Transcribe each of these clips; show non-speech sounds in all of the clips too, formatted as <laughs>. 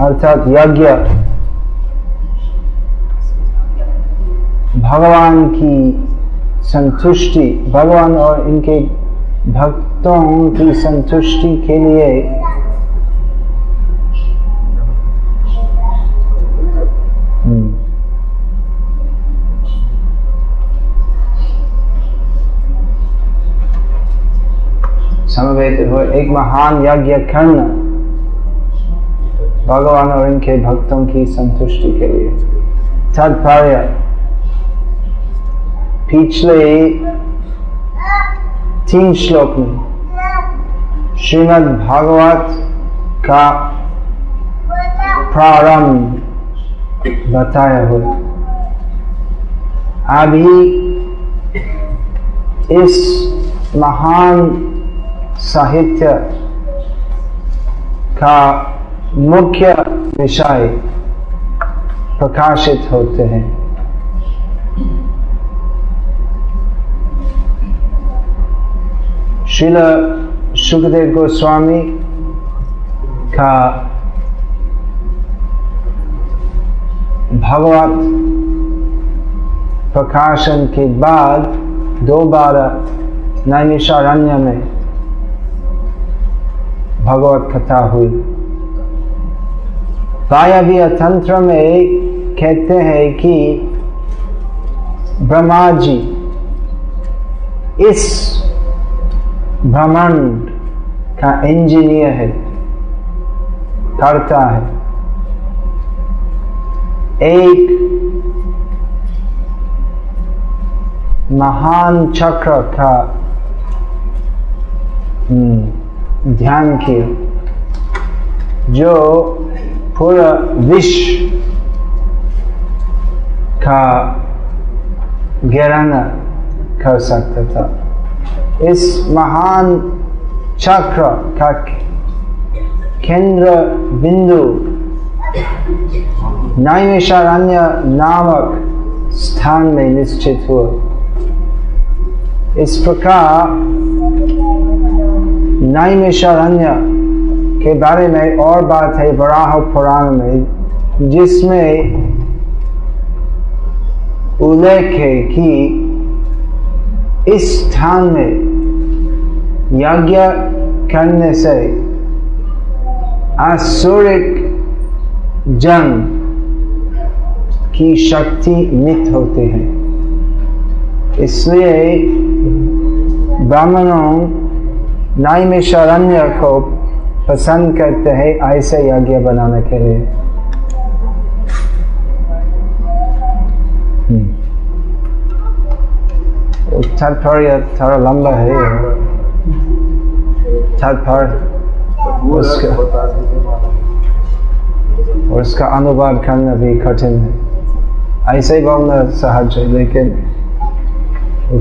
अर्थात यज्ञ भगवान की संतुष्टि, भगवान और इनके भक्तों की संतुष्टि के लिए। समवेत एक महान यज्ञ करना भगवान और इनके भक्तों की संतुष्टि के लिए। तात्पर्य, पिछले तीन श्लोक में श्रीमद् भागवत का प्रारंभ बताया हुआ अभी इस महान साहित्य का मुख्य विषय प्रकाशित होते हैं। श्रील सुखदेव गोस्वामी का भगवत प्रकाशन के बाद दोबारा नैमिषारण्य में भगवत कथा हुई। वायव्य तंत्र में कहते हैं कि ब्रह्मा जी इस ब्रह्मांड का इंजीनियर है, करता है। एक महान चक्र का ध्यान किया। जो पूरा विश्व का गिराना कर सकता था। इस महान चक्र का केंद्र बिंदु नैमिषारण्य नामक स्थान में निश्चित हुआ। इस प्रकार नैमिषारण्य के बारे में और बात है वराह पुराण में, जिसमें उल्लेख है कि इस स्थान में यज्ञ करने से आसुरिक जन की शक्ति मित होती है। इसलिए ब्राह्मणों नैमिषारण्य को पसंद करते हैं ऐसे यज्ञ बनाने के लिए। तात्पर्य थोड़ा लंबा है। तात्पर्य उसका और उसका अनुवाद करना भी कठिन है। ऐसे ही बोलना सहज है लेकिन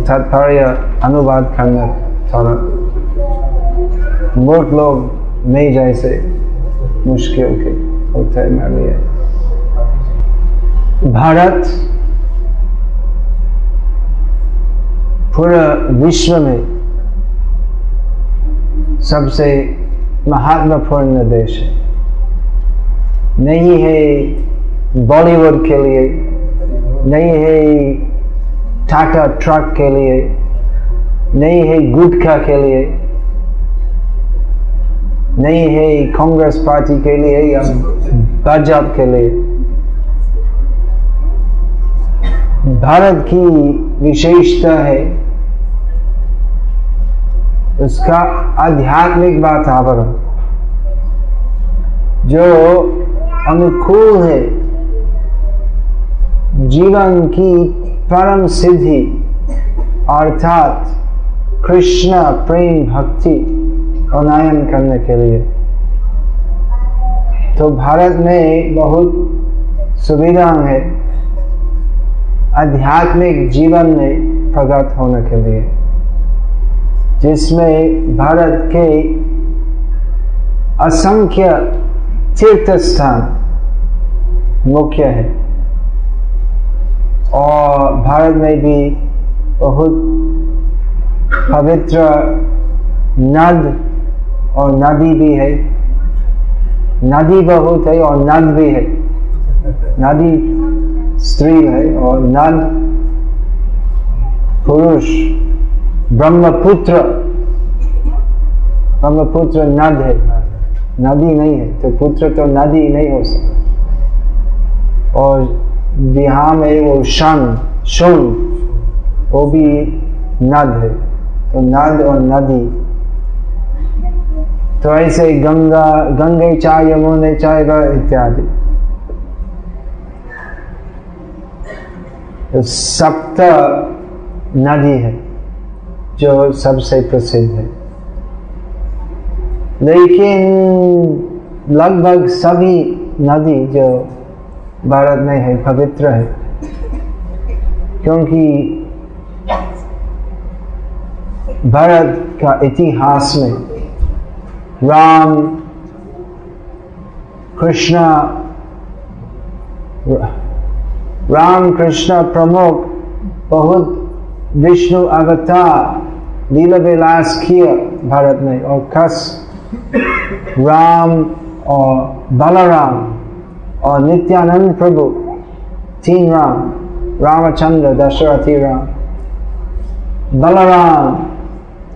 तात्पर्य अनुवाद करना थोड़ा मूर्ख लोग नहीं जैसे मुश्किल के होते हैं मेरे लिए। भारत पूरा विश्व में सबसे महत्वपूर्ण देश है। नहीं है बॉलीवुड के लिए, नहीं है टाटा ट्रक के लिए, नहीं है गुटखा के लिए नहीं है कांग्रेस पार्टी के लिए या भाजपा के लिए। भारत की विशेषता है, उसका आध्यात्मिक वातावरण, जो अनुकूल है। जीवन की परम सिद्धि, अर्थात कृष्ण प्रेम भक्ति। उन्नयन करने के लिए। तो भारत में बहुत सुविधा है आध्यात्मिक जीवन में प्रगत होने के लिए, जिसमें भारत के असंख्य तीर्थ स्थान मुख्य है। और भारत में भी बहुत पवित्र नद और नदी भी है। नदी बहुत है और नद भी है। नदी स्त्री है और नद पुरुष। ब्रह्मपुत्र। ब्रह्मपुत्र नद है। नदी नहीं है तो पुत्र तो नदी नहीं हो सकता। और बिहार में वो शन शुन वो भी नद है। तो नद और नदी तो ऐसे गंगा, गंगे चाय यमुने चाय इत्यादि। तो सप्त नदी है, जो सबसे प्रसिद्ध है। लेकिन लगभग सभी नदी जो भारत में है, पवित्र है, क्योंकि भारत का इतिहास में राम, कृष्ण राम, कृष्ण प्रमुख, बहुत विष्णु अवतार लीला विलास किया भारत में, और खस राम और बलराम और नित्यानंद प्रभु, तीन राम, रामचंद्र, दशरथी राम, बलराम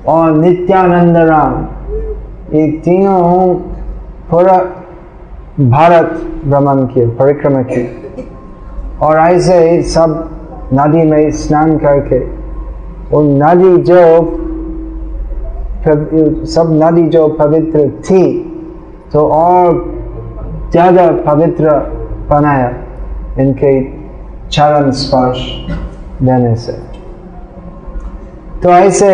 और नित्यानंद राम। ये तीनों पूरा भारत भ्रमण किए, परिक्रमा की और ऐसे ही सब नदी में स्नान करके वो नदी जो सब नदी जो पवित्र थी तो और ज़्यादा पवित्र बनाया इनके चरण स्पर्श देने से। तो ऐसे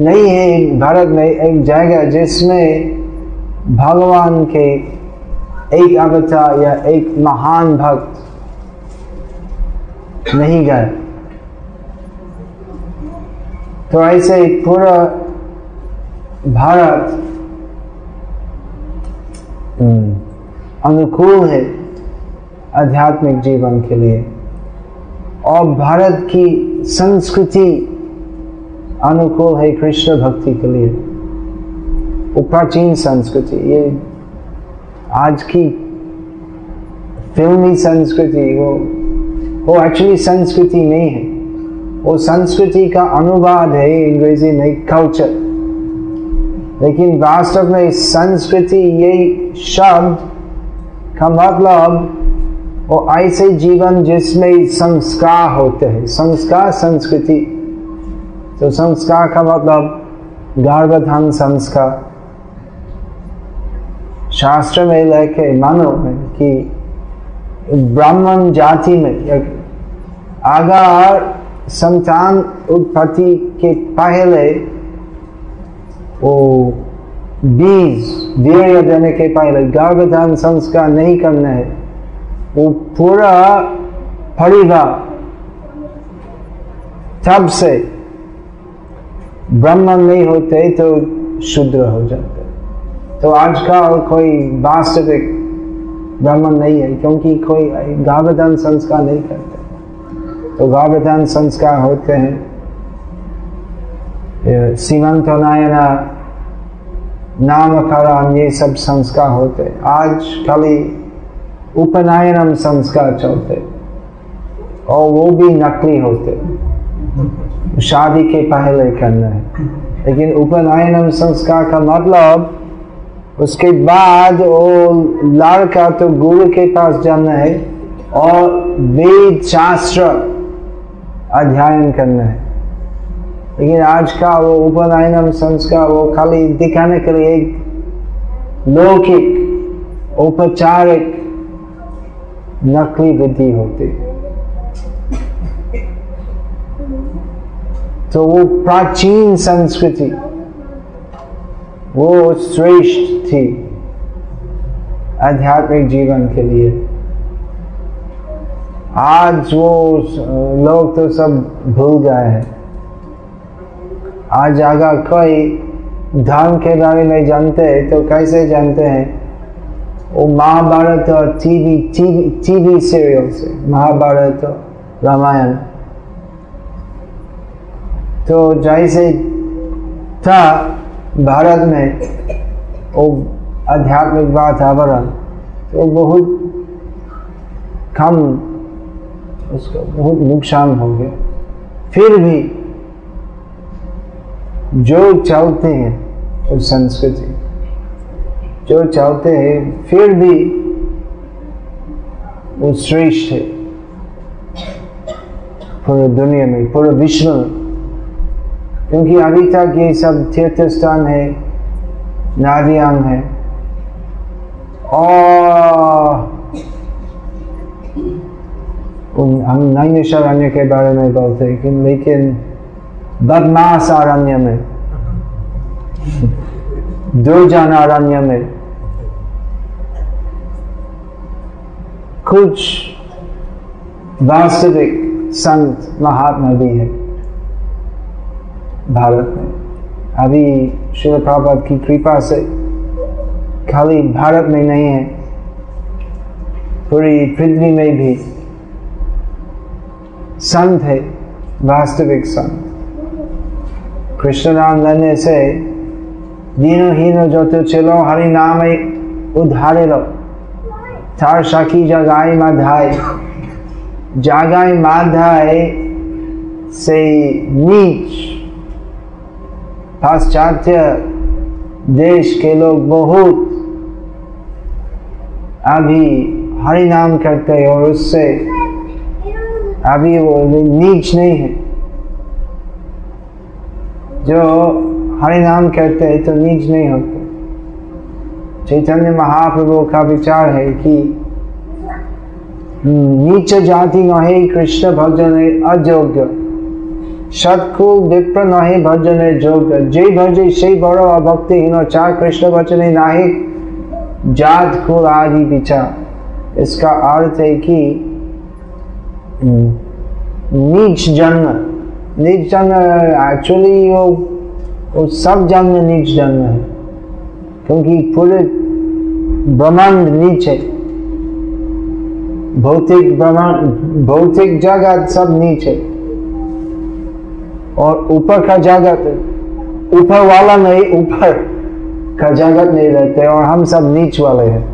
नहीं है भारत में एक जगह जिसमें भगवान के एक अवतार या एक महान भक्त नहीं गए। तो ऐसे पूरा भारत अनुकूल है आध्यात्मिक जीवन के लिए। और भारत की संस्कृति अनुकूल है कृष्ण भक्ति के लिए। वो प्राचीन संस्कृति, ये आज की फिल्मी संस्कृति, वो वो एक्चुअली संस्कृति नहीं है। वो संस्कृति का अनुवाद है अंग्रेज़ी में कल्चर लेकिन वास्तव में संस्कृति, ये शब्द का मतलब वो ऐसे जीवन जिसमें संस्कार होते हैं। संस्कार संस्कृति तो संस्कार का मतलब गर्भधान संस्कार। शास्त्र में लेके मानो में कि ब्राह्मण जाति में अगर संतान उत्पत्ति के पहले वो बीज वीर देने के पहले गर्भधान संस्कार नहीं करना है, वो पूरा परिवार तब से ब्राह्मण नहीं होते तो शुद्र हो जाते। तो आजकल कोई वास्तविक ब्राह्मण नहीं है, क्योंकि कोई गावधान संस्कार नहीं करते। तो गावधान संस्कार होते हैं। सीमंत नायना नामकरण, ये सब संस्कार होते। आज खाली उपनयनम संस्कार चलते। और वो भी नकली होते। शादी के पहले करना है। लेकिन उपनयनम संस्कार का मतलब उसके बाद वो लड़का तो गुरु के पास जाना है और वेद शास्त्र अध्ययन करना है। लेकिन आज का वो उपनयनम संस्कार वो खाली दिखाने के लिए लौकिक, औपचारिक नकली विधि होती तो वो प्राचीन संस्कृति, वो श्रेष्ठ थी आध्यात्मिक जीवन के लिए। आज वो लोग तो सब भूल गए हैं। आज अगर कोई धर्म के बारे में जानते हैं तो कैसे जानते हैं? वो महाभारत और टीवी टीवी टीवी सीरियल से महाभारत और रामायण। तो जैसे था, भारत में वो आध्यात्मिक वातावरण तो बहुत कम, उसका बहुत नुकसान हो गया। फिर भी जो चलते हैं उस संस्कृति, जो चाहते हैं, फिर भी वो श्रेष्ठ है। पूरे दुनिया में, पूरे विश्व में क्योंकि अभी तक ये सब तीर्थ स्थान है नादियान है। और हम नैमिषर अरण्य के बारे में बोलते हैं लेकिन बदमाश अरण्य में दुर्जन अरण्य में, कुछ वास्तविक संत महात्मा भी है। भारत में। अभी शिल प्रभात की कृपा से खाली भारत में नहीं है, पूरी पृथ्वी में भी संत है, वास्तविक संत। कृष्ण नाम लेने से दीनो हीनो जो तो चलो, हरि नाम उधारे लो। थार सखी जगाई माधाई, जागाई माधाई से नीच पाश्चात्य देश के लोग बहुत अभी हरि नाम करते हैं और उससे अभी वो नीच नहीं है। जो हरि नाम कहते हैं तो नीच नहीं होते। चैतन्य महाप्रभु का विचार है कि नीच जाति नहे, कृष्ण भजन अयोग्य। সৎকুল বিপ্র নহে ভজনের যোগ্য যেই ভজে সেই বড় অভক্তিহীন চার कृष्ण वचने नाहे जात कुल आदि विचार इसका अर्थ है कि नीच जन्म नीच जन्म एक्चुअली वो, वो सब जन्म नीच जन्म है क्योंकि पूरे ब्रह्मांड नीच है भौतिक ब्रह्मांड भौतिक जगत सब नीच है और ऊपर का जगत, ऊपर वाला नहीं, ऊपर का जगत नहीं रहते और हम सब नीच वाले हैं।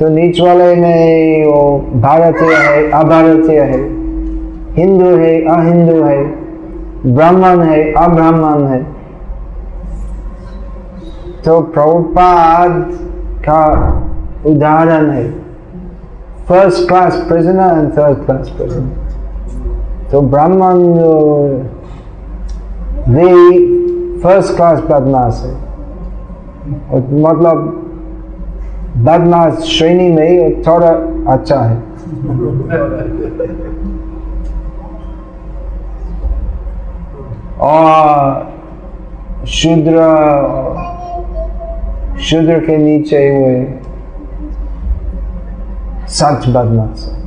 तो नीच वाले में वो भारतीय है, अभारतीय है, हिंदू है, अहिंदू है, ब्राह्मण है, अब्राह्मण है। तो प्रभुपाद का उदाहरण है first class prisoner and third class prisoner तो ब्राह्मण वे फ़र्स्ट क्लास बदमाश है। मतलब बदमाश श्रेणी में थोड़ा अच्छा है। और शूद्र शूद्र के नीचे हुए सच बदमाश है।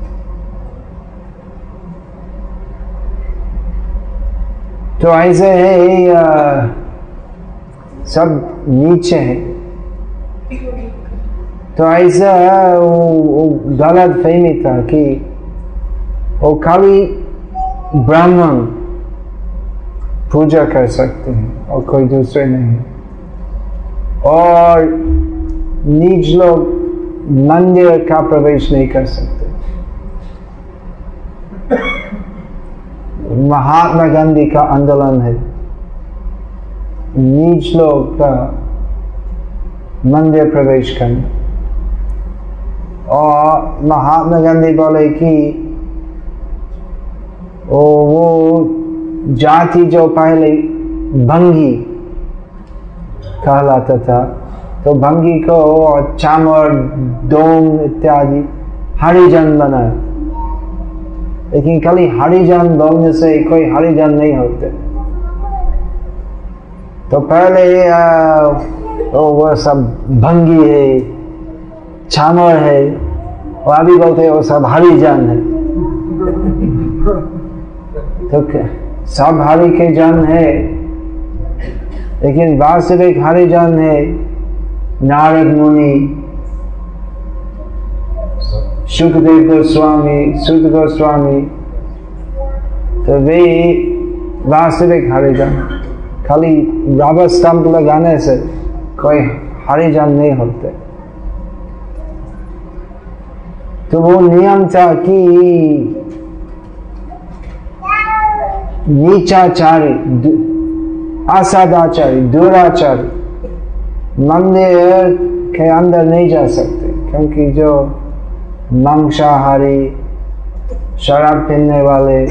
तो ऐसे है आ, सब नीचे है। तो ऐसा गलत फहमी था कि वो खाली ब्राह्मण पूजा कर सकते हैं और कोई दूसरे नहीं। और नीच लोग मंदिर का प्रवेश नहीं कर सकते। महात्मा गांधी का आंदोलन है। नीच लोग का मंदिर प्रवेश करना। और महात्मा गांधी बोले कि, ओ, वो जाति जो पहले भंगी कहलाता था तो भंगी को और चामर, डोम इत्यादि, हरिजन बनाया लेकिन खाली हरिजन बोलने से कोई हरिजन नहीं होते। तो पहले तो वो सब भंगी है छामर है और अभी बोलते वो सब हरिजन है। तो सब हरि के जन है, लेकिन वास्तविक हरिजन है, नारद मुनि सुखदेव गोस्वामी सुध गोस्वामी तो वे वास्तविक हरिजन खाली रबर स्टंप लगाने से कोई हरिजन नहीं होते तो वो नियम था कि नीचाचारी असदाचारी दुराचारी मंदिर के अंदर नहीं जा सकते क्योंकि जो मांसाहारी शराब पीने वाले।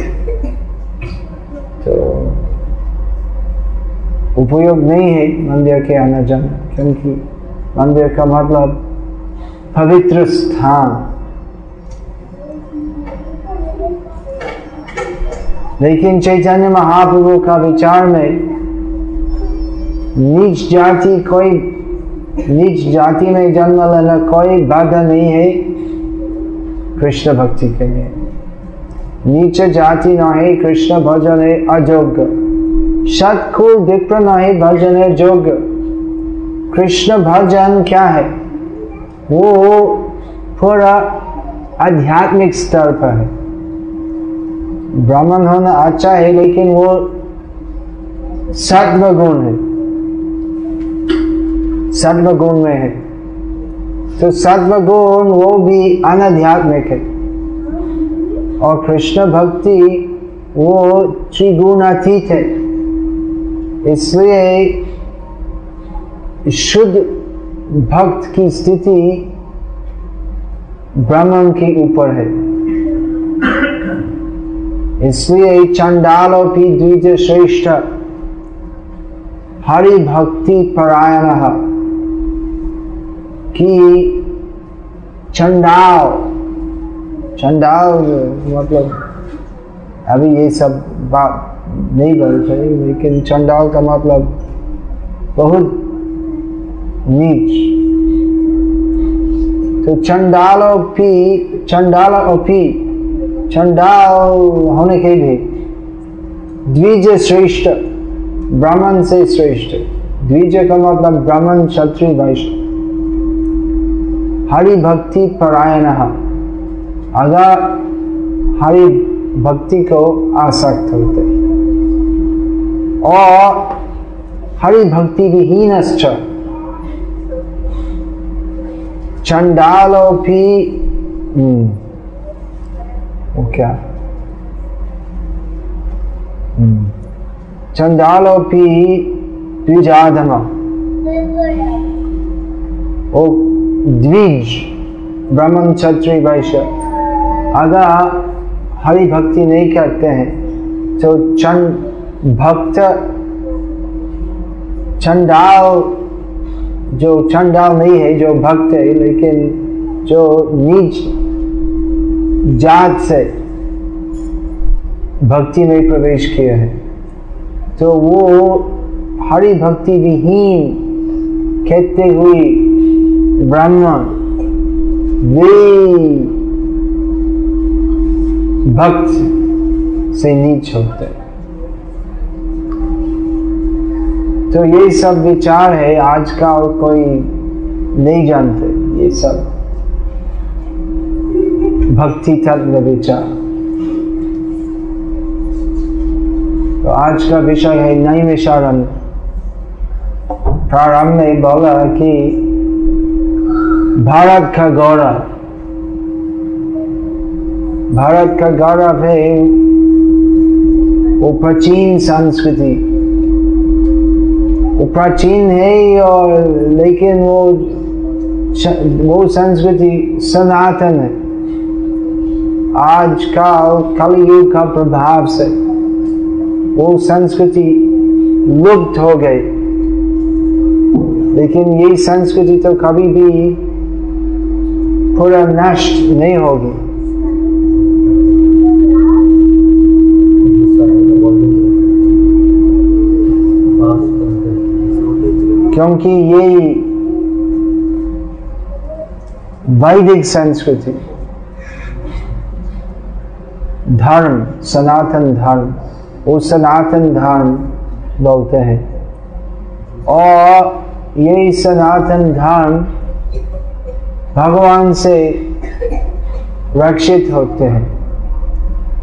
तो उपयोग नहीं है मंदिर के आना जाना क्योंकि मंदिर का मतलब पवित्र स्थान। लेकिन चैतन्य महाप्रभु का विचार में नीच जाति कोई नीच जाति में जन्म लेना कोई बाधा नहीं है। कृष्ण भक्ति के लिए। नीचे जाति न है कृष्ण भजन है अजोग्य सतकुल विप्र न है भजन है योग्य कृष्ण भजन क्या है? वो पूरा आध्यात्मिक स्तर पर है। ब्राह्मण होना अच्छा है, लेकिन वो सत्व गुण है। सत्व गुण में है। तो सत्व गुण वो भी अनाध्यात्मिक है। और कृष्ण भक्ति वो त्रिगुणातीत है। इसलिए शुद्ध भक्त की स्थिति ब्राह्मण के ऊपर है। इसलिए चंडालो की द्वितीय श्रेष्ठ हरि भक्ति परायण कि चंडाल चंडाल मतलब अभी ये सब बात नहीं बोल रहे लेकिन चंडाल का मतलब बहुत नीच। तो चंडालो पी चंडाल पी चंडाल होने के भी द्विज श्रेष्ठ, ब्राह्मण से श्रेष्ठ। द्विज का मतलब ब्राह्मण, क्षत्रिय वैश्य हरि भक्ति परायण अगर हरि भक्ति को आसक्त होते। और हरि भक्ति विहीन चंडालो भी वो क्या? चंडालोपी द्विजाधम। ओ द्विज ब्राह्मण क्षत्रिय वैश्य अगर हरि भक्ति नहीं करते हैं तो चंड भक्त चंडाल जो चंडाल नहीं है, जो भक्त है, लेकिन जो नीच जात से भक्ति में प्रवेश किया है तो वो हरि भक्ति विहीन कहते हुए ब्राह्मण वे भक्त से नीच होते तो ये सब विचार है, आज का और कोई नहीं जानते, ये सब भक्ति तत्व विचार। तो आज का विषय है नई नैमिषारण्य। प्रारंभ में बोला कि भारत का गौरव। भारत का गौरव है वो प्राचीन संस्कृति। वो प्राचीन है और लेकिन वो वो संस्कृति सनातन है। आज का कलयुग का प्रभाव से वो संस्कृति लुप्त हो गई। लेकिन ये संस्कृति तो कभी भी पूरा नष्ट नहीं होगी। क्योंकि ये वैदिक संस्कृति, धर्म, सनातन धर्म, वो सनातन धर्म बोलते हैं। और यही सनातन धर्म भगवान से रक्षित होते हैं।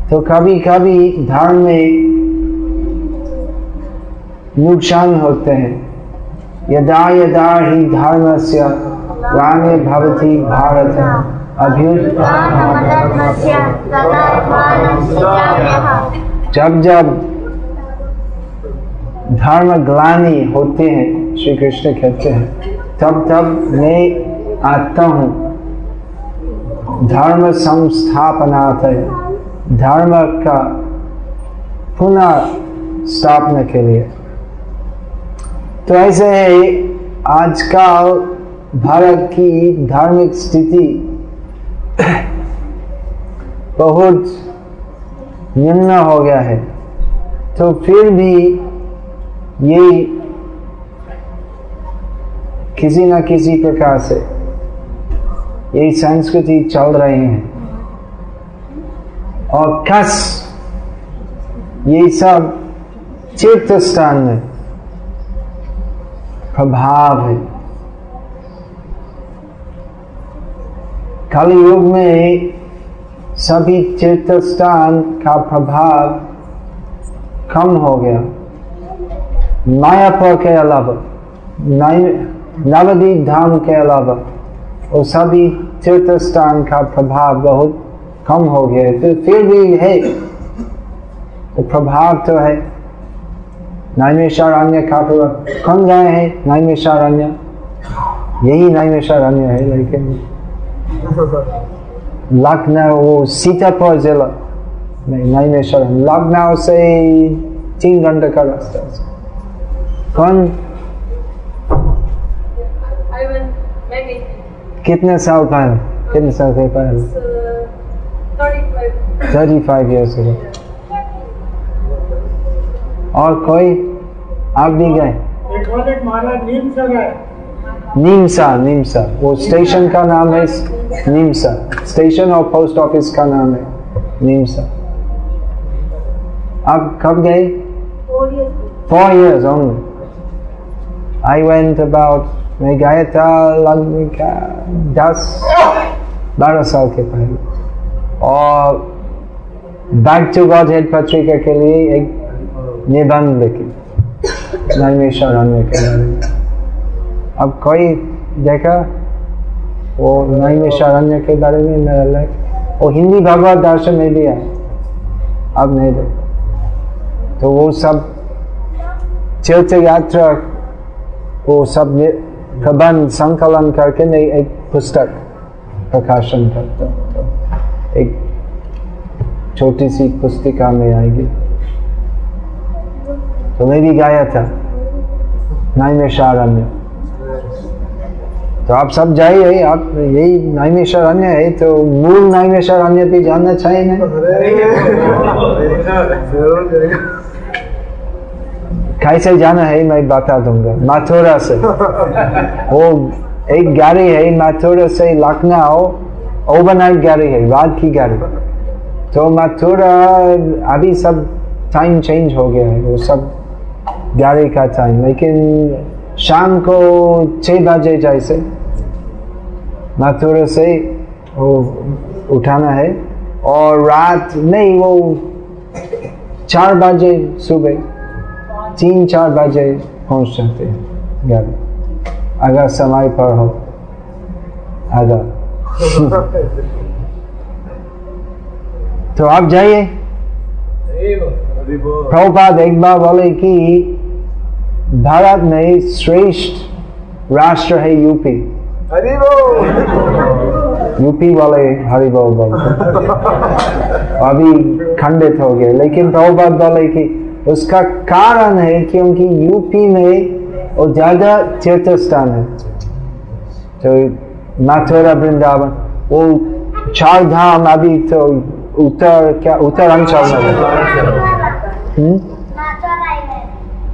तो कभी कभी धर्म में नुकसान होते हैं। यदा यदा हि धर्मस्य ग्लानिर्भवति भारत। धर्मस्य तदात्मानस्याम्यः जब जब धर्म ग्लानी होते हैं श्री कृष्ण कहते हैं तब तब मैं आता हूँ। धर्म संस्थापनार्थ धर्म का पुनः स्थापना के लिए। तो ऐसे है, आजकल भारत की धार्मिक स्थिति बहुत निम्न हो गया है। तो फिर भी ये किसी न किसी प्रकार से ये संस्कृति चल रही है। और कस ये सब तीर्थ स्थान में प्रभाव है। कल युग में सभी तीर्थ स्थान का प्रभाव कम हो गया। मायापुर के अलावा नवदीप धाम के अलावा और सभी तीर्थ स्थान का प्रभाव बहुत कम हो गया है। फिर भी है। तो प्रभाव तो है। नैमिषारण्य का प्रभाव कौन गए हैं। नैमिषारण्य। यही नैमिषारण्य है लेकिन लखनऊ वो सीतापुर जिला नहीं नैमिषारण्य। लखनऊ से तीन घंटे का रास्ता कौन? I went, maybe. कितने साल पहले कितने साल के पहले? It's 35. Thirty five years ago. और कोई? आप भी गए? नीमसा नीमसा वो स्टेशन का नाम है नीमसा। स्टेशन और पोस्ट ऑफ़िस का नाम है नीमसा। आप कब गए? Four years only I went about मैं गया था लगभग दस बारह साल के पहले। और बैक टू गॉड हेड पत्रिका के लिए एक निबंध लिखी नैमिषारण्य के बारे में अब कोई देखा, वो नैमिषारण्य के बारे में मेरा लेख वो हिंदी भगवत दर्शन में भी है अब नहीं देखा। तो वो सब तीर्थ यात्रा, वो सब प्रबंध संकलन करके मैं एक पुस्तक प्रकाशन करता हूँ। तो एक छोटी सी पुस्तिका में आएगी तो मैं भी गाया था नैमिषारण्य तो आप सब जाइए आप यही नैमिषारण्य है तो मूल नैमिषारण्य भी जानना चाहिए ना कैसे जाना है मैं बता दूँगा मथुरा से वो एक गाड़ी है मथुरा से लखनऊ ओवरनाइट गाड़ी है रात की गाड़ी तो मथुरा अभी सब टाइम चेंज हो गया है वो सब गाड़ी का टाइम लेकिन शाम को छः बजे जैसे मथुरा से वो उठाना है और रात नहीं वो चार बजे सुबह तीन चार बजे पहुँच जाते हैं। गाड़ी अगर समय पर हो अगर तो आप जाइए। प्रभुपाद एक बार बोले कि भारत में श्रेष्ठ राष्ट्र है यूपी। यूपी वाले हरि बोल बोलते अभी खंडित हो गए लेकिन प्रभुपाद बोले कि उसका कारण है क्योंकि यूपी में वो ज़्यादा तीर्थ स्थान है तो मथुरा वृंदावन वो चार धाम अभी तो उत्तर क्या उत्तर अंचल में है Hmm?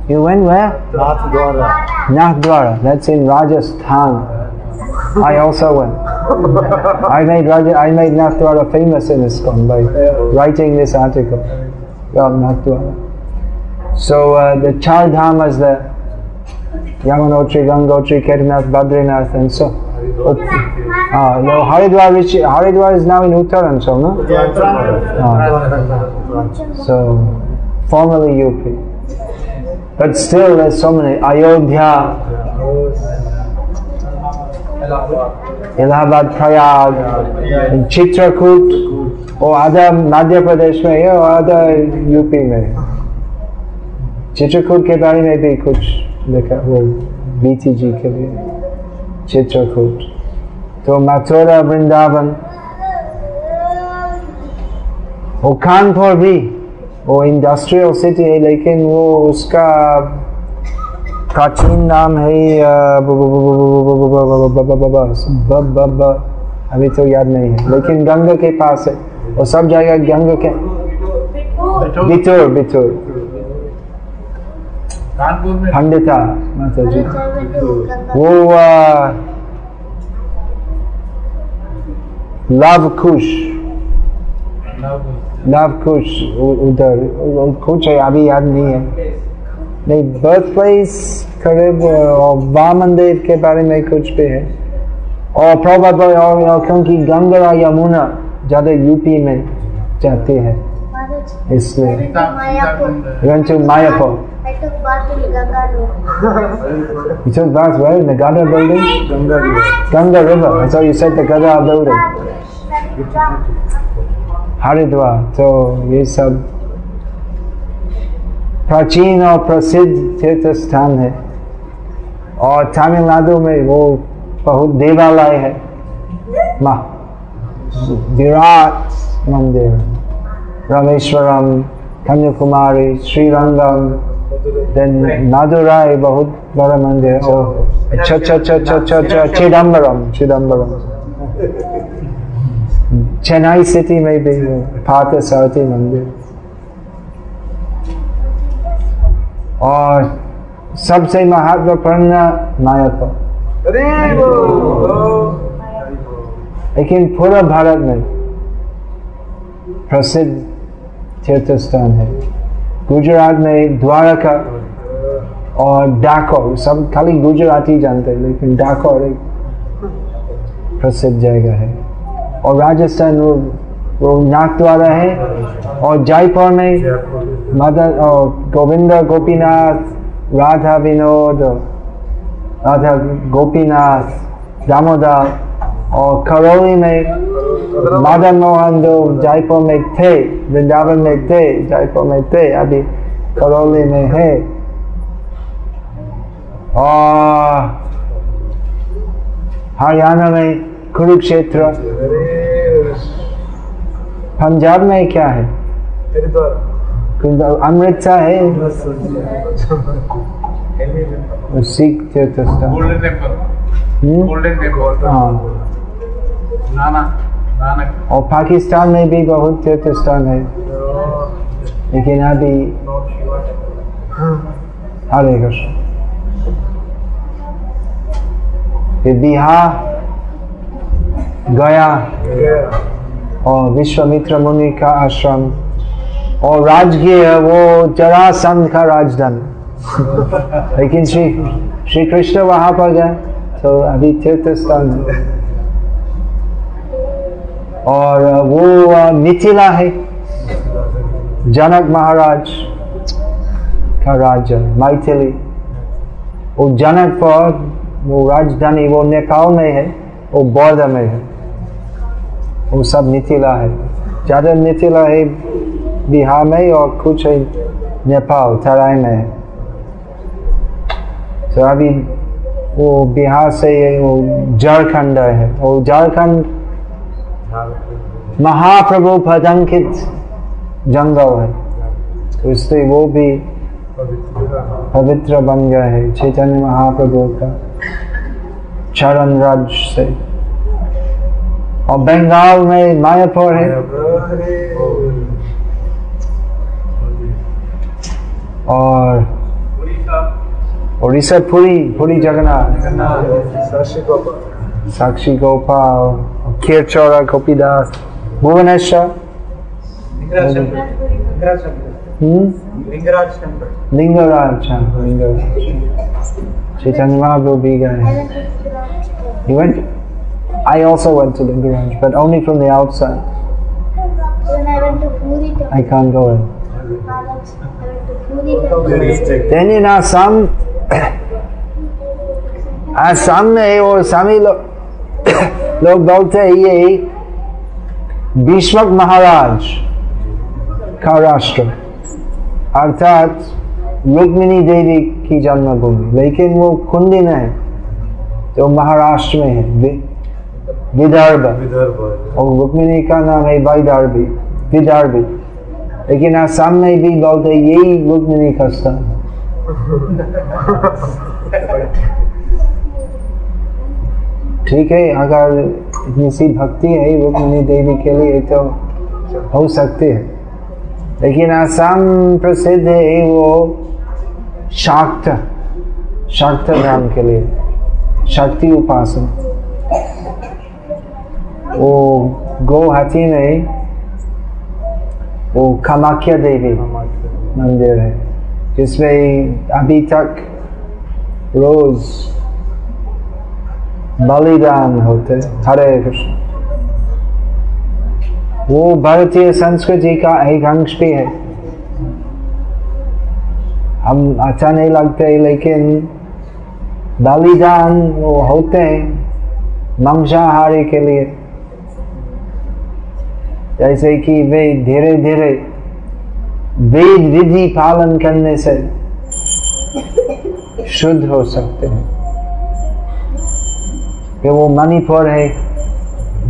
You went where? Nathdwara. That's in Rajasthan. I also went. I made Raja, I made Nathdwara famous in ISKCON by writing this article about Nathdwara. So uh, the child dhamas, the Yamunotri, Gangotri, Kedarnath, Badrinath, and so. Ut- uh, ah, no, Haridwar, which Haridwar is now in Uttaranchal, no? Uh, so, formerly UP. But still, there's so many. Ayodhya, Allahabad, Prayag, in Chitrakoot, or other Madhya Pradesh, or other UP. Chitrakoot के बारे में भी कुछ लिखा वो BTG के लिए चित्रकूट तो मथुरा वृंदावन वो कानपुर भी वो इंडस्ट्रियल सिटी है लेकिन वो उसका प्राचीन नाम है अभी तो याद नहीं है लेकिन गंगा के पास है और सब जगह गंगा के बिटोर बिटोर कानपुर में? पंडिता माता जी वो वो लव कुश लव कुश उ- उधर कुछ है अभी याद नहीं है। नहीं बर्थ प्लेस करीब और वामन देव के बारे में कुछ भी है। और प्रोबेबल और, और क्योंकि गंगा यमुना ज़्यादा यूपी में जाती है इसलिए। to Mayapur. I took bath in Ganga You took bath where? In the Ganga building? Ganga river Ganga River. I thought you said the Ganga building. Haridwar तो ये सब प्राचीन और प्रसिद्ध तीर्थ स्थान है और तमिलनाडु में वो बहुत देवालय है माँ विराट मंदिर रामेश्वरम कन्याकुमारी श्रीरंगम देन नादुराई बहुत बड़ा मंदिर है और अच्छा अच्छा अच्छा अच्छा अच्छा अच्छा चिदम्बरम चिदम्बरम चेन्नई सिटी में भी पार्थ सारथी मंदिर और सबसे महत्वपूर्ण मायापुर लेकिन पूरा भारत में प्रसिद्ध तीर्थ स्थान है गुजरात में द्वारका और डाकोर सब खाली गुजराती जानते हैं, लेकिन डाकोर एक प्रसिद्ध जगह है। और राजस्थान वो वो नाथद्वारा है और जयपुर में मदन और गोविंद गोपीनाथ, राधा विनोद, राधा गोपीनाथ, दामोदर और करौली में मदन मोहन जो जयपुर में थे वृंदावन में थे जयपुर में थे अभी करौली में है। और हरियाणा में कुरुक्षेत्र। पंजाब में क्या है? अमृतसर है? सिख तीर्थ गोल्डन टेंपल। हम्म? Golden temple. हाँ। और पाकिस्तान में भी बहुत तीर्थ स्थान है। लेकिन अभी हरे कृष्ण। बिहार, गया और विश्वामित्र मुनि का आश्रम। और राजगीर वो जरासंध का राजधानी। लेकिन श्री श्री कृष्ण वहाँ पर गए तो अभी तीर्थ स्थान है। और वो मिथिला है। जनक महाराज का राज्य मैथिली। वो जनकपुर वो राजधानी, वो नेपाल में है, वो बौद्ध में है। वो सब मिथिला है। ज़्यादा मिथिला है बिहार में और कुछ है नेपाल तराई में है। तो अभी वो बिहार से वो झारखंड है। वो झारखंड महाप्रभु पदंकित जंगल है। तो इसलिए वो भी पवित्र बन गया है। चैतन्य महाप्रभु का चरण राज से। और बंगाल में मायापुर है। और Orissa Puri Puri Jagannath. Sakshi Gopal. खीरचौरा Kirchora, Kopidas, Bhuvanesha, hmm? Lingaraj Temple, Lingaraj temple. Lingaraj temple. Lingaraj. Temple. Chaitanya Mahaprabhu began. You went? I also went to Lingaraj, but only from the outside. When I went to Puri temple. I can't go in. Then you know some, <coughs> uh, some, Assam, some, some, लोग बोलते हैं ये भीष्मक महाराज का राष्ट्र। अर्थात रुक्मिणी देवी की जन्मभूमि। लेकिन वो कुंडी में है तो महाराष्ट्र में है विदर्भ। और रुक्मिणी का नाम है वैदर्भी विदर्भी। लेकिन आसाम में भी बोलते हैं, यही रुक्मिणी का स्थान। <laughs> ठीक है, अगर इतनी भक्ति है, रुक्मिणी देवी के लिए तो हो सकती है। लेकिन आसाम प्रसिद्ध है वो शाक्त शाक्त धर्म के लिए, शक्ति उपासना। वो गुवाहाटी में वो कामाख्या देवी मंदिर है, जिसमें अभी तक रोज बलिदान होते हरे कृष्ण। वो भारतीय संस्कृति का एक अंश भी है। हम अच्छा नहीं लगते लेकिन बलिदान वो होते हैं मांसाहारी के लिए। जैसे कि वे धीरे धीरे वेद विधि पालन करने से शुद्ध हो सकते हैं। वो मणिपुर है।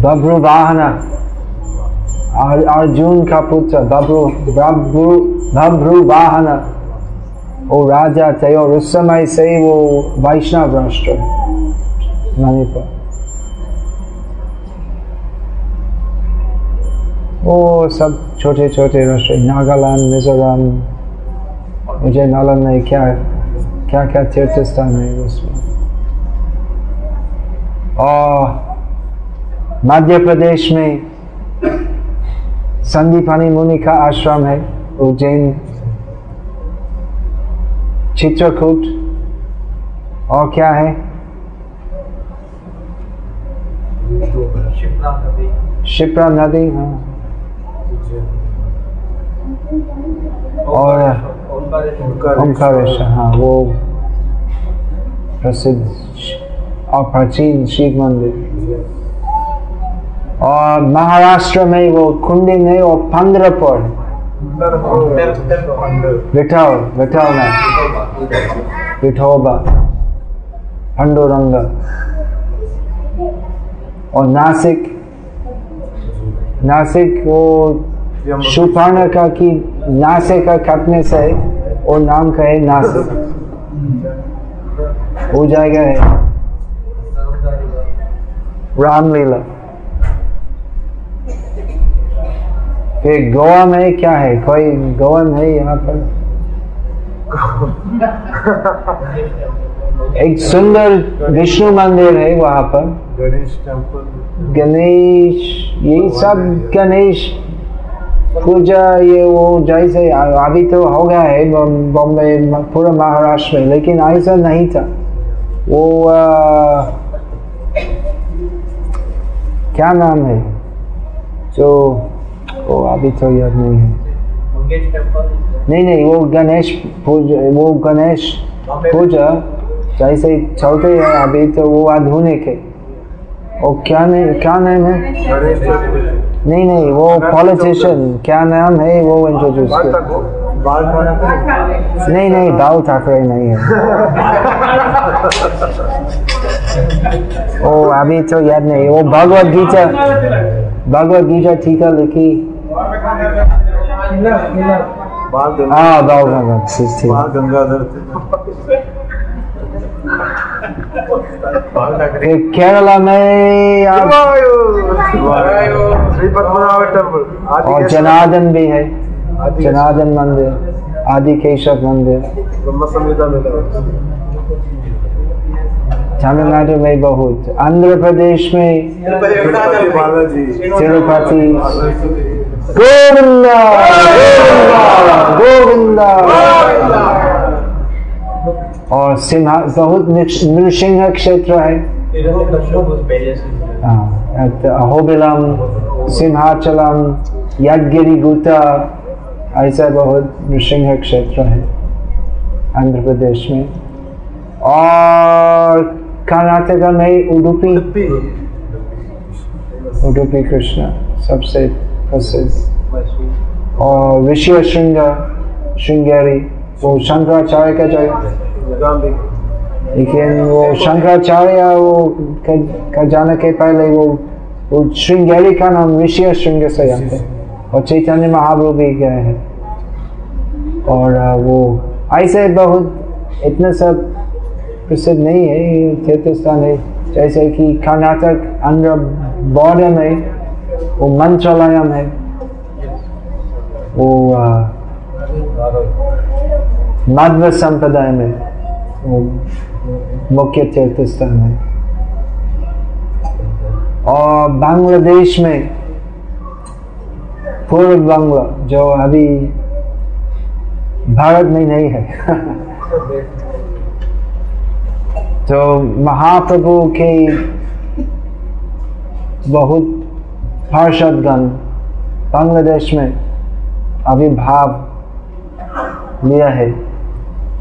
बब्रु वाहना। अर्जुन का पुत्र बब्रु बब्रु बब्रु वाहना। वो राजा थे और उस समय से वो वैष्णव राष्ट्र है मणिपुर वो सब छोटे छोटे राष्ट्र, नागालैंड, मिजोरम मुझे मालूम नहीं क्या क्या क्या तीर्थ स्थान है उसमें? और मध्य प्रदेश में संदीपानी मुनि का आश्रम है उज्जैन चित्रकूट और क्या है? शिप्रा नदी। हाँ। और ओंकारेश्वर हाँ वो प्रसिद्ध। और प्राचीन शिव मंदिर। और महाराष्ट्र में वो कुंडी में वो पंद्रपुर विठल में विठोबा और नासिक नासिक वो सुपर्ण का की नासे का कटने से वो नाम का है नासिक। हो जाएगा है। रामलीला। फिर गोवा में क्या है? कोई गोवन है यहाँ पर? एक सुंदर विष्णु मंदिर है वहाँ पर। गणेश टेंपल गणेश ये सब गणेश पूजा ये वो जैसे अभी तो हो गया है बॉम्बे पूरा महाराष्ट्र में लेकिन ऐसा नहीं था। वो आ, क्या नाम है? जो वो अभी तो याद नहीं है। नहीं नहीं, वो गणेश पूजा, वो गणेश पूजा जैसे चलते हैं, अभी तो वो आधुनिक है। वो क्या नहीं क्या नाम है? नहीं नहीं, वो पॉलिटिशियन क्या नाम है वो इंट्रोड्यूस नहीं नहीं बाल ठाकरे नहीं है। <laughs> ओ अभी तो याद नहीं वो भगवत गीता भगवत गीता टीका लिखी। हाँ बाल गंगाधर केरला में आप और जनार्दन भी है। आदि जनार्दन मंदिर आदि केशव मंदिर। ब्रह्म संहिता मिला तमिलनाडु में बहुत आंध्र प्रदेश में तिरुपति। गोविंदा। गोविंदा। और सिंहा बहुत नृसिंह क्षेत्र है। हाँ, अहोबिलम सिंहाचलम यज्ञगिरी गुता ऐसा बहुत नृसिंह क्षेत्र है आंध्र प्रदेश में। और कर्नाटका में उडुपी। उडुपी। कृष्ण सबसे प्रसिद्ध। और ऋषि श्रृंग श्रृंगेरी वो शंकराचार्य का जगह लेकिन वो शंकराचार्य वो का, का जाने के पहले वो वो श्रृंगेरी का नाम ऋषि श्रृंग से जानते हैं। और चैतन्य महाप्रभु भी गए हैं। और वो ऐसे बहुत इतने सब प्रसिद्ध नहीं है तीर्थ स्थान है। जैसे कि कर्नाटक अंडर बॉर्डर में, वो मंत्रालयम है। वो माधव संप्रदाय में, वो मुख्य तीर्थ स्थान है। और बांग्लादेश में, पूर्व बांग्ला, जो अभी भारत में नहीं है। <laughs> तो महाप्रभु के बहुत पार्षदगण बांग्लादेश में आविर्भाव लिया है।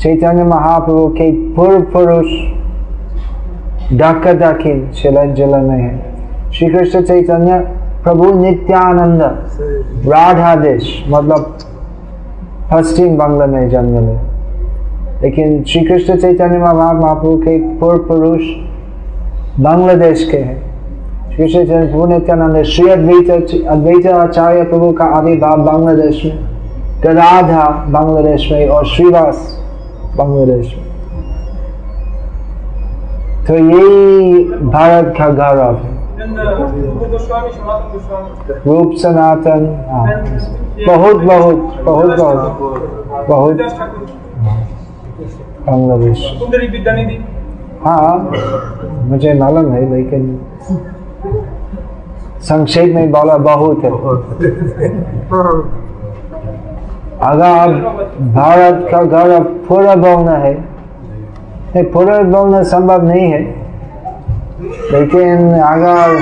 चैतन्य महाप्रभु के पूर्व पुरुष ढाका दक्षिण शिला जिला में है। श्री कृष्ण चैतन्य प्रभु नित्यानंद राधा देश मतलब पश्चिम बंगाल में जन्म ले। लेकिन श्री कृष्ण चैतन्य महाप्रभु के पूर्व पुरुष बांग्लादेश के हैं। श्री कृष्ण चैतन्य प्रभु नित्यानंद श्री अद्वैत अद्वैत आचार्य प्रभु का आविर्भाव बांग्लादेश में गदाधा बांग्लादेश में और श्रीवास बांग्लादेश में। तो यही भारत का गौरव है. रूप सनातन हाँ, बहुत बहुत बहुत बहुत बहुत। बांग्लादेश. हाँ मुझे मालूम है लेकिन संक्षेप में बोला बहुत है। अगर आप भारत का गौरव पूरा बोलना है नहीं पूरा बोलना संभव नहीं है। लेकिन अगर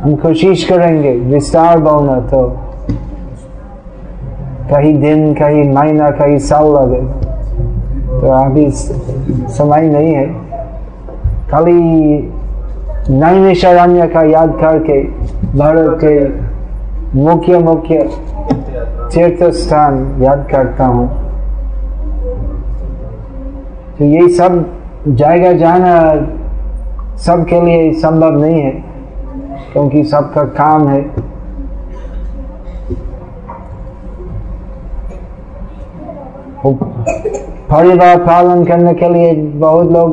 हम कोशिश करेंगे विस्तार बोलना तो कहीं दिन, कहीं महीना, कहीं साल लगे। तो अभी समय नहीं है। खाली नैमिषारण्य का याद करके भारत के मुख्य मुख्य तीर्थ स्थान याद करता हूँ। तो ये सब जाएगा जाना सबके लिए संभव नहीं है, क्योंकि सबका काम है। परिवार पालन करने के लिए बहुत लोग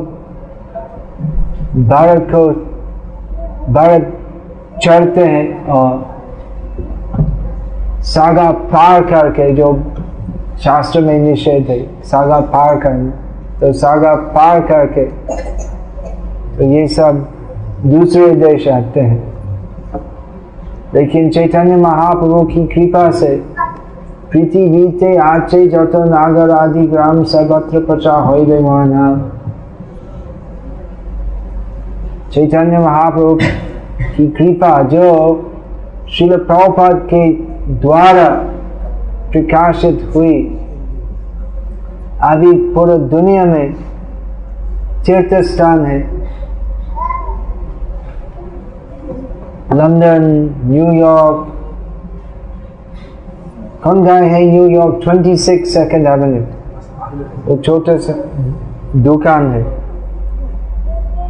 भारत को भारत चढ़ते हैं और सागा पार करके जो शास्त्र में निषेध है, सागा पार करना। तो सागा पार करके तो ये सब दूसरे देश आते हैं। लेकिन चैतन्य महाप्रभु की कृपा से प्रीति गीते आचे जत नागर आदि ग्राम सर्वत्र प्रचार हो गए वहाँ चैतन्य महाप्रभु की कृपा जो शिल प्रभुपाद के द्वारा प्रकाशित हुई, आदि पूरे दुनिया में तीर्थ स्थान है। लंदन न्यूयॉर्क कौन गए हैं न्यूयॉर्क 26 सेकंड एवेन्यू वो छोटा सा दुकान है।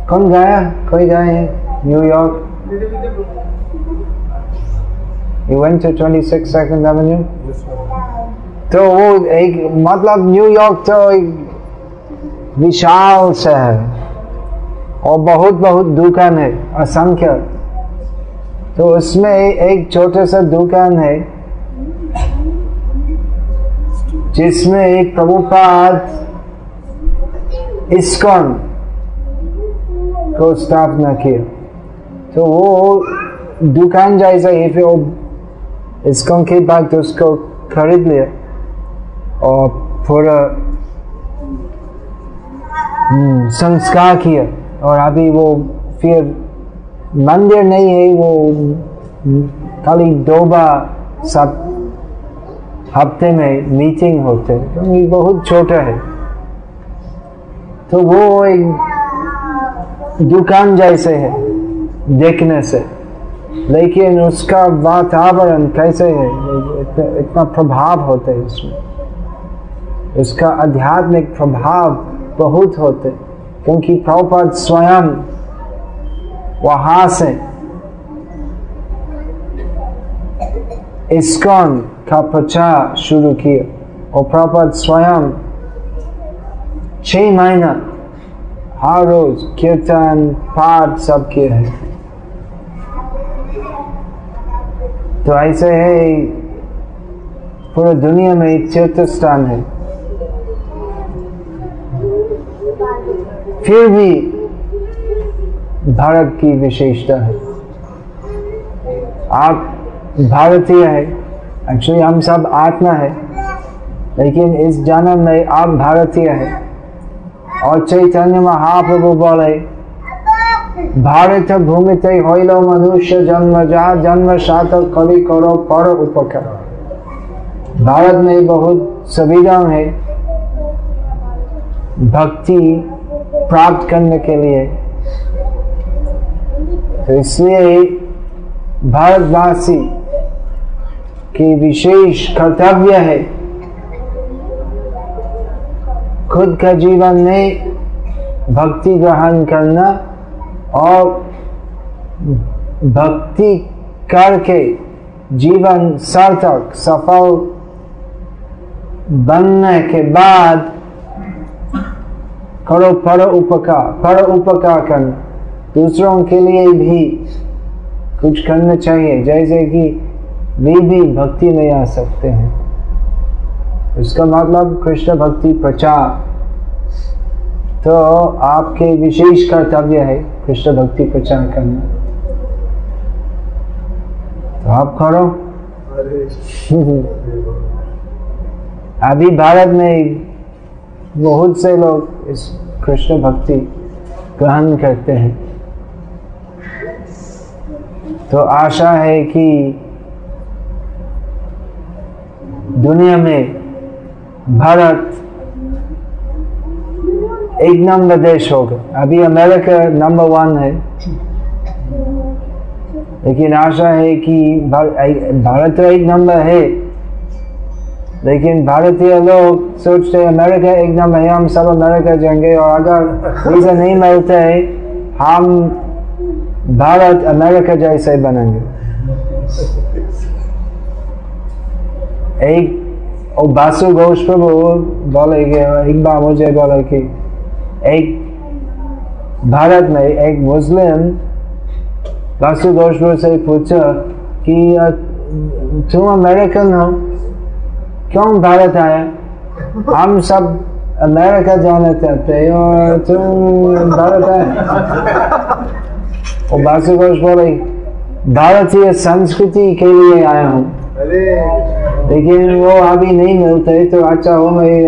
कौन गया कोई गए हैं? New York You went to 26 Second Avenue? तो वो एक मतलब न्यूयॉर्क तो एक विशाल शहर। और बहुत बहुत दुकान है असंख्य। तो उसमें एक छोटा सा दुकान है। जिसमें एक प्रभुपाद इस्कॉन को स्थापना किया। तो वो दुकान जैसा ही फिर वो इस्कॉन के बाद तो उसको खरीद लिया और पूरा हम्म, संस्कार किया। और अभी वो फिर मंदिर नहीं है वो खाली डोबा सब हफ़्ते में मीटिंग होते तो ये बहुत छोटा है। तो वो एक दुकान जैसे है देखने से। लेकिन उसका वातावरण कैसे है इतना, इतना प्रभाव होते है उसमें। उसका आध्यात्मिक प्रभाव बहुत होते क्योंकि प्रभुपाद स्वयं वहाँ से इस्कॉन का प्रचार शुरू किया और प्रभुपाद स्वयं छह महीना हर रोज कीर्तन, पाठ सब किए हैं। तो ऐसे है पूरे दुनिया में एक तीर्थ स्थान है। फिर भी भारत की विशेषता है। आप भारतीय है। एक्चुअली हम सब आत्मा है। लेकिन इस जन्म में आप भारतीय है। और चैतन्य महाप्रभु बोले, भारत भूमि ते हईल मनुष्य जन्म जा जन्म सात कवि करो, पर उपकार। भारत में बहुत सुविधा है। भक्ति प्राप्त करने के लिए। तो इसलिए भारतवासी की विशेष कर्तव्य है। खुद का जीवन में भक्ति ग्रहण करना और भक्ति करके जीवन सार्थक, सफल बनने के बाद करो पर उपकार पर उपकार करना। दूसरों के लिए भी कुछ करना चाहिए। जैसे कि वे भी भक्ति में आ सकते हैं। इसका मतलब कृष्ण भक्ति प्रचार। तो आपके विशेष कर्तव्य है कृष्ण भक्ति प्रचार करना। तो आप करो। <laughs> अभी भारत में बहुत से लोग इस कृष्ण भक्ति ग्रहण करते हैं। तो आशा है कि दुनिया में भारत एक नंबर देश होगा अभी अमेरिका नंबर वन है। लेकिन आशा है कि भारत तो एक नंबर है। लेकिन भारतीय लोग सोचते हैं, अमेरिका एक नंबर है, हम सब अमेरिका जाएँगे। और अगर वीज़ा नहीं मिलते है, हम भारत अमेरिका जैसे बनेंगे। एक और बासु घोष प्रभु बोले एक बार मुझे बोले कि एक भारत में एक मुस्लिम बासु घोष प्रभु से पूछा कि तुम अमेरिकन हो? क्यों भारत आया? <laughs> हम सब अमेरिका जाना चाहते और तुम भारत आए? और बासु घोष बोले भारतीय संस्कृति के लिए आया हूँ। लेकिन वो अभी नहीं मिलते तो अच्छा हो मैं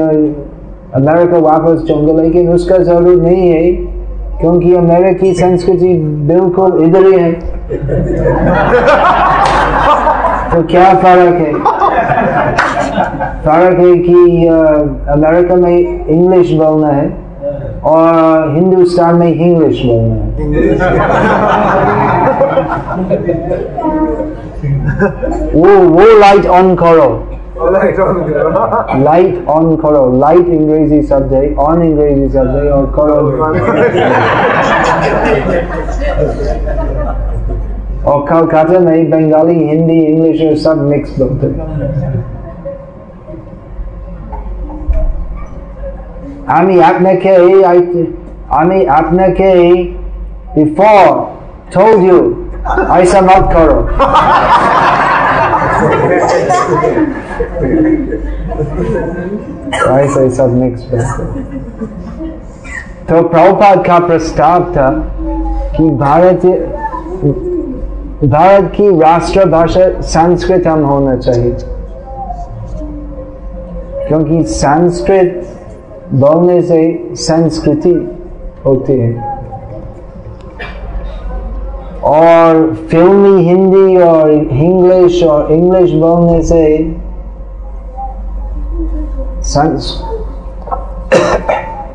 अमेरिका वापस जाऊँगा लेकिन उसका ज़रूर नहीं है क्योंकि अमेरिकी संस्कृति बिल्कुल इधर ही है। <laughs> तो क्या फ़र्क है? फ़र्क है कि अमेरिका में इंग्लिश बोलना है और हिंदुस्तान में इंग्लिश बोलना है। <laughs> वो वो लाइट ऑन करो लाइट ऑन करो लाइट अंग्रेजी शब्द है ऑन अंग्रेजी शब्द है और करो और कलकत्ता में बंगाली हिंदी इंग्लिश सब मिक्स बोलते আমি আপনাকে আমি আপনাকে before told you ऐसा मत करो तो प्रभुपाद का प्रस्ताव था कि भारतीय भारत की राष्ट्र भाषा संस्कृत हम होना चाहिए। क्योंकि संस्कृत बोलने से संस्कृति होती है। और फिल्मी हिंदी और इंग्लिश और इंग्लिश बोलने से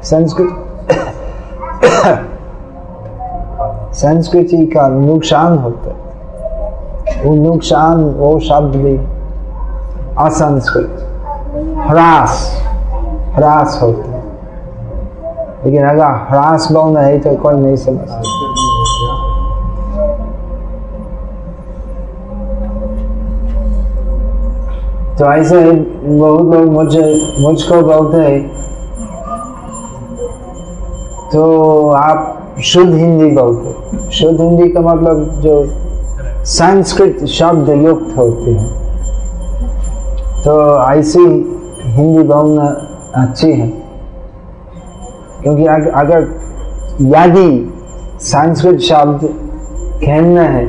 संस्कृत संस्कृति का नुकसान होता है। वो नुकसान, वो शब्द भी असंस्कृत, ह्रास ह्रास होता है। लेकिन अगर ह्रास बोलना है तो कोई नहीं समझता तो ऐसे बहुत लोग मुझे, मुझको बोलते हैं तो आप शुद्ध हिंदी बोलते शुद्ध हिंदी का मतलब जो संस्कृत शब्द युक्त होते हैं। तो ऐसी हिंदी बोलना अच्छी है। क्योंकि अगर यदि संस्कृत शब्द कहना है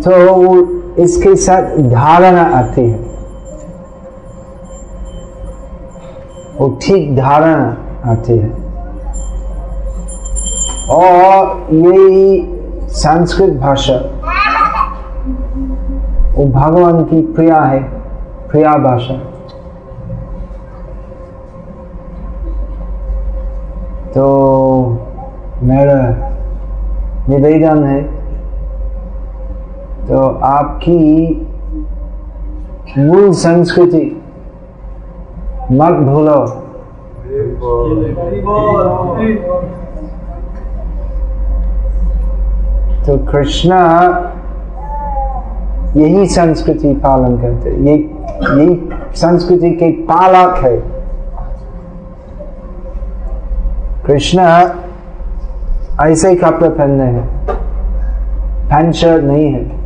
तो वो इसके साथ धारणा आती है। वो ठीक धारणा आती है। और यही संस्कृत भाषा, वो भगवान की प्रिया है, प्रिया भाषा। तो मेरा निवेदन है तो आपकी मूल संस्कृति मत भूलो। तो कृष्णा यही संस्कृति पालन करते ये यही संस्कृति के पालक है। कृष्णा ऐसे कपड़े पहनने हैं। पैंट शर्ट नहीं है।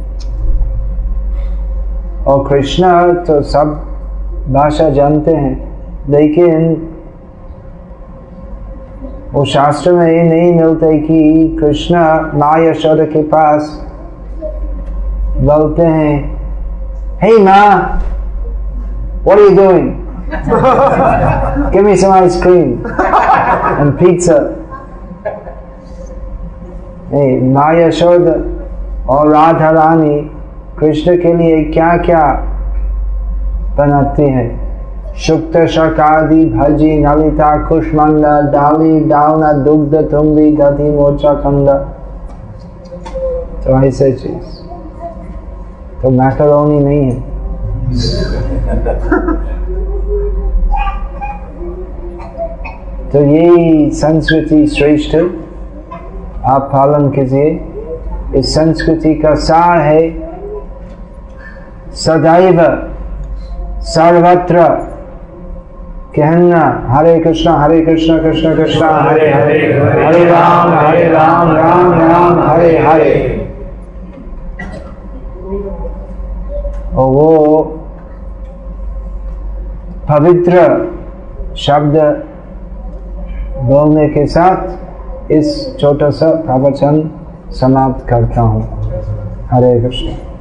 और कृष्णा तो सब भाषा जानते हैं, लेकिन वो शास्त्र में ये नहीं मिलते कि कृष्णा माँ यशोदा के पास बोलते हैं हे माँ what are you doing? Give me some ice cream and pizza. Hey Yashoda और राधा रानी कृष्ण के लिए क्या क्या बनाते हैं? शुक्त शकादि, भजी, नलिता कुष्मंड डाली डालना दुग्ध तुम्बी दधि मोचा खंड तो ऐसे चीज़। तो मैकरोनी नहीं है। <laughs> तो यही संस्कृति श्रेष्ठ आप पालन कीजिए। इस संस्कृति का सार है सदैव सर्वत्र कहना, हरे कृष्णा हरे कृष्णा, कृष्ण, कृष्णा, हरे हरे हरे राम हरे राम राम राम, हरे हरे। और वो पवित्र शब्द बोलने के साथ इस छोटा सा प्रवचन समाप्त करता हूँ। हरे कृष्ण।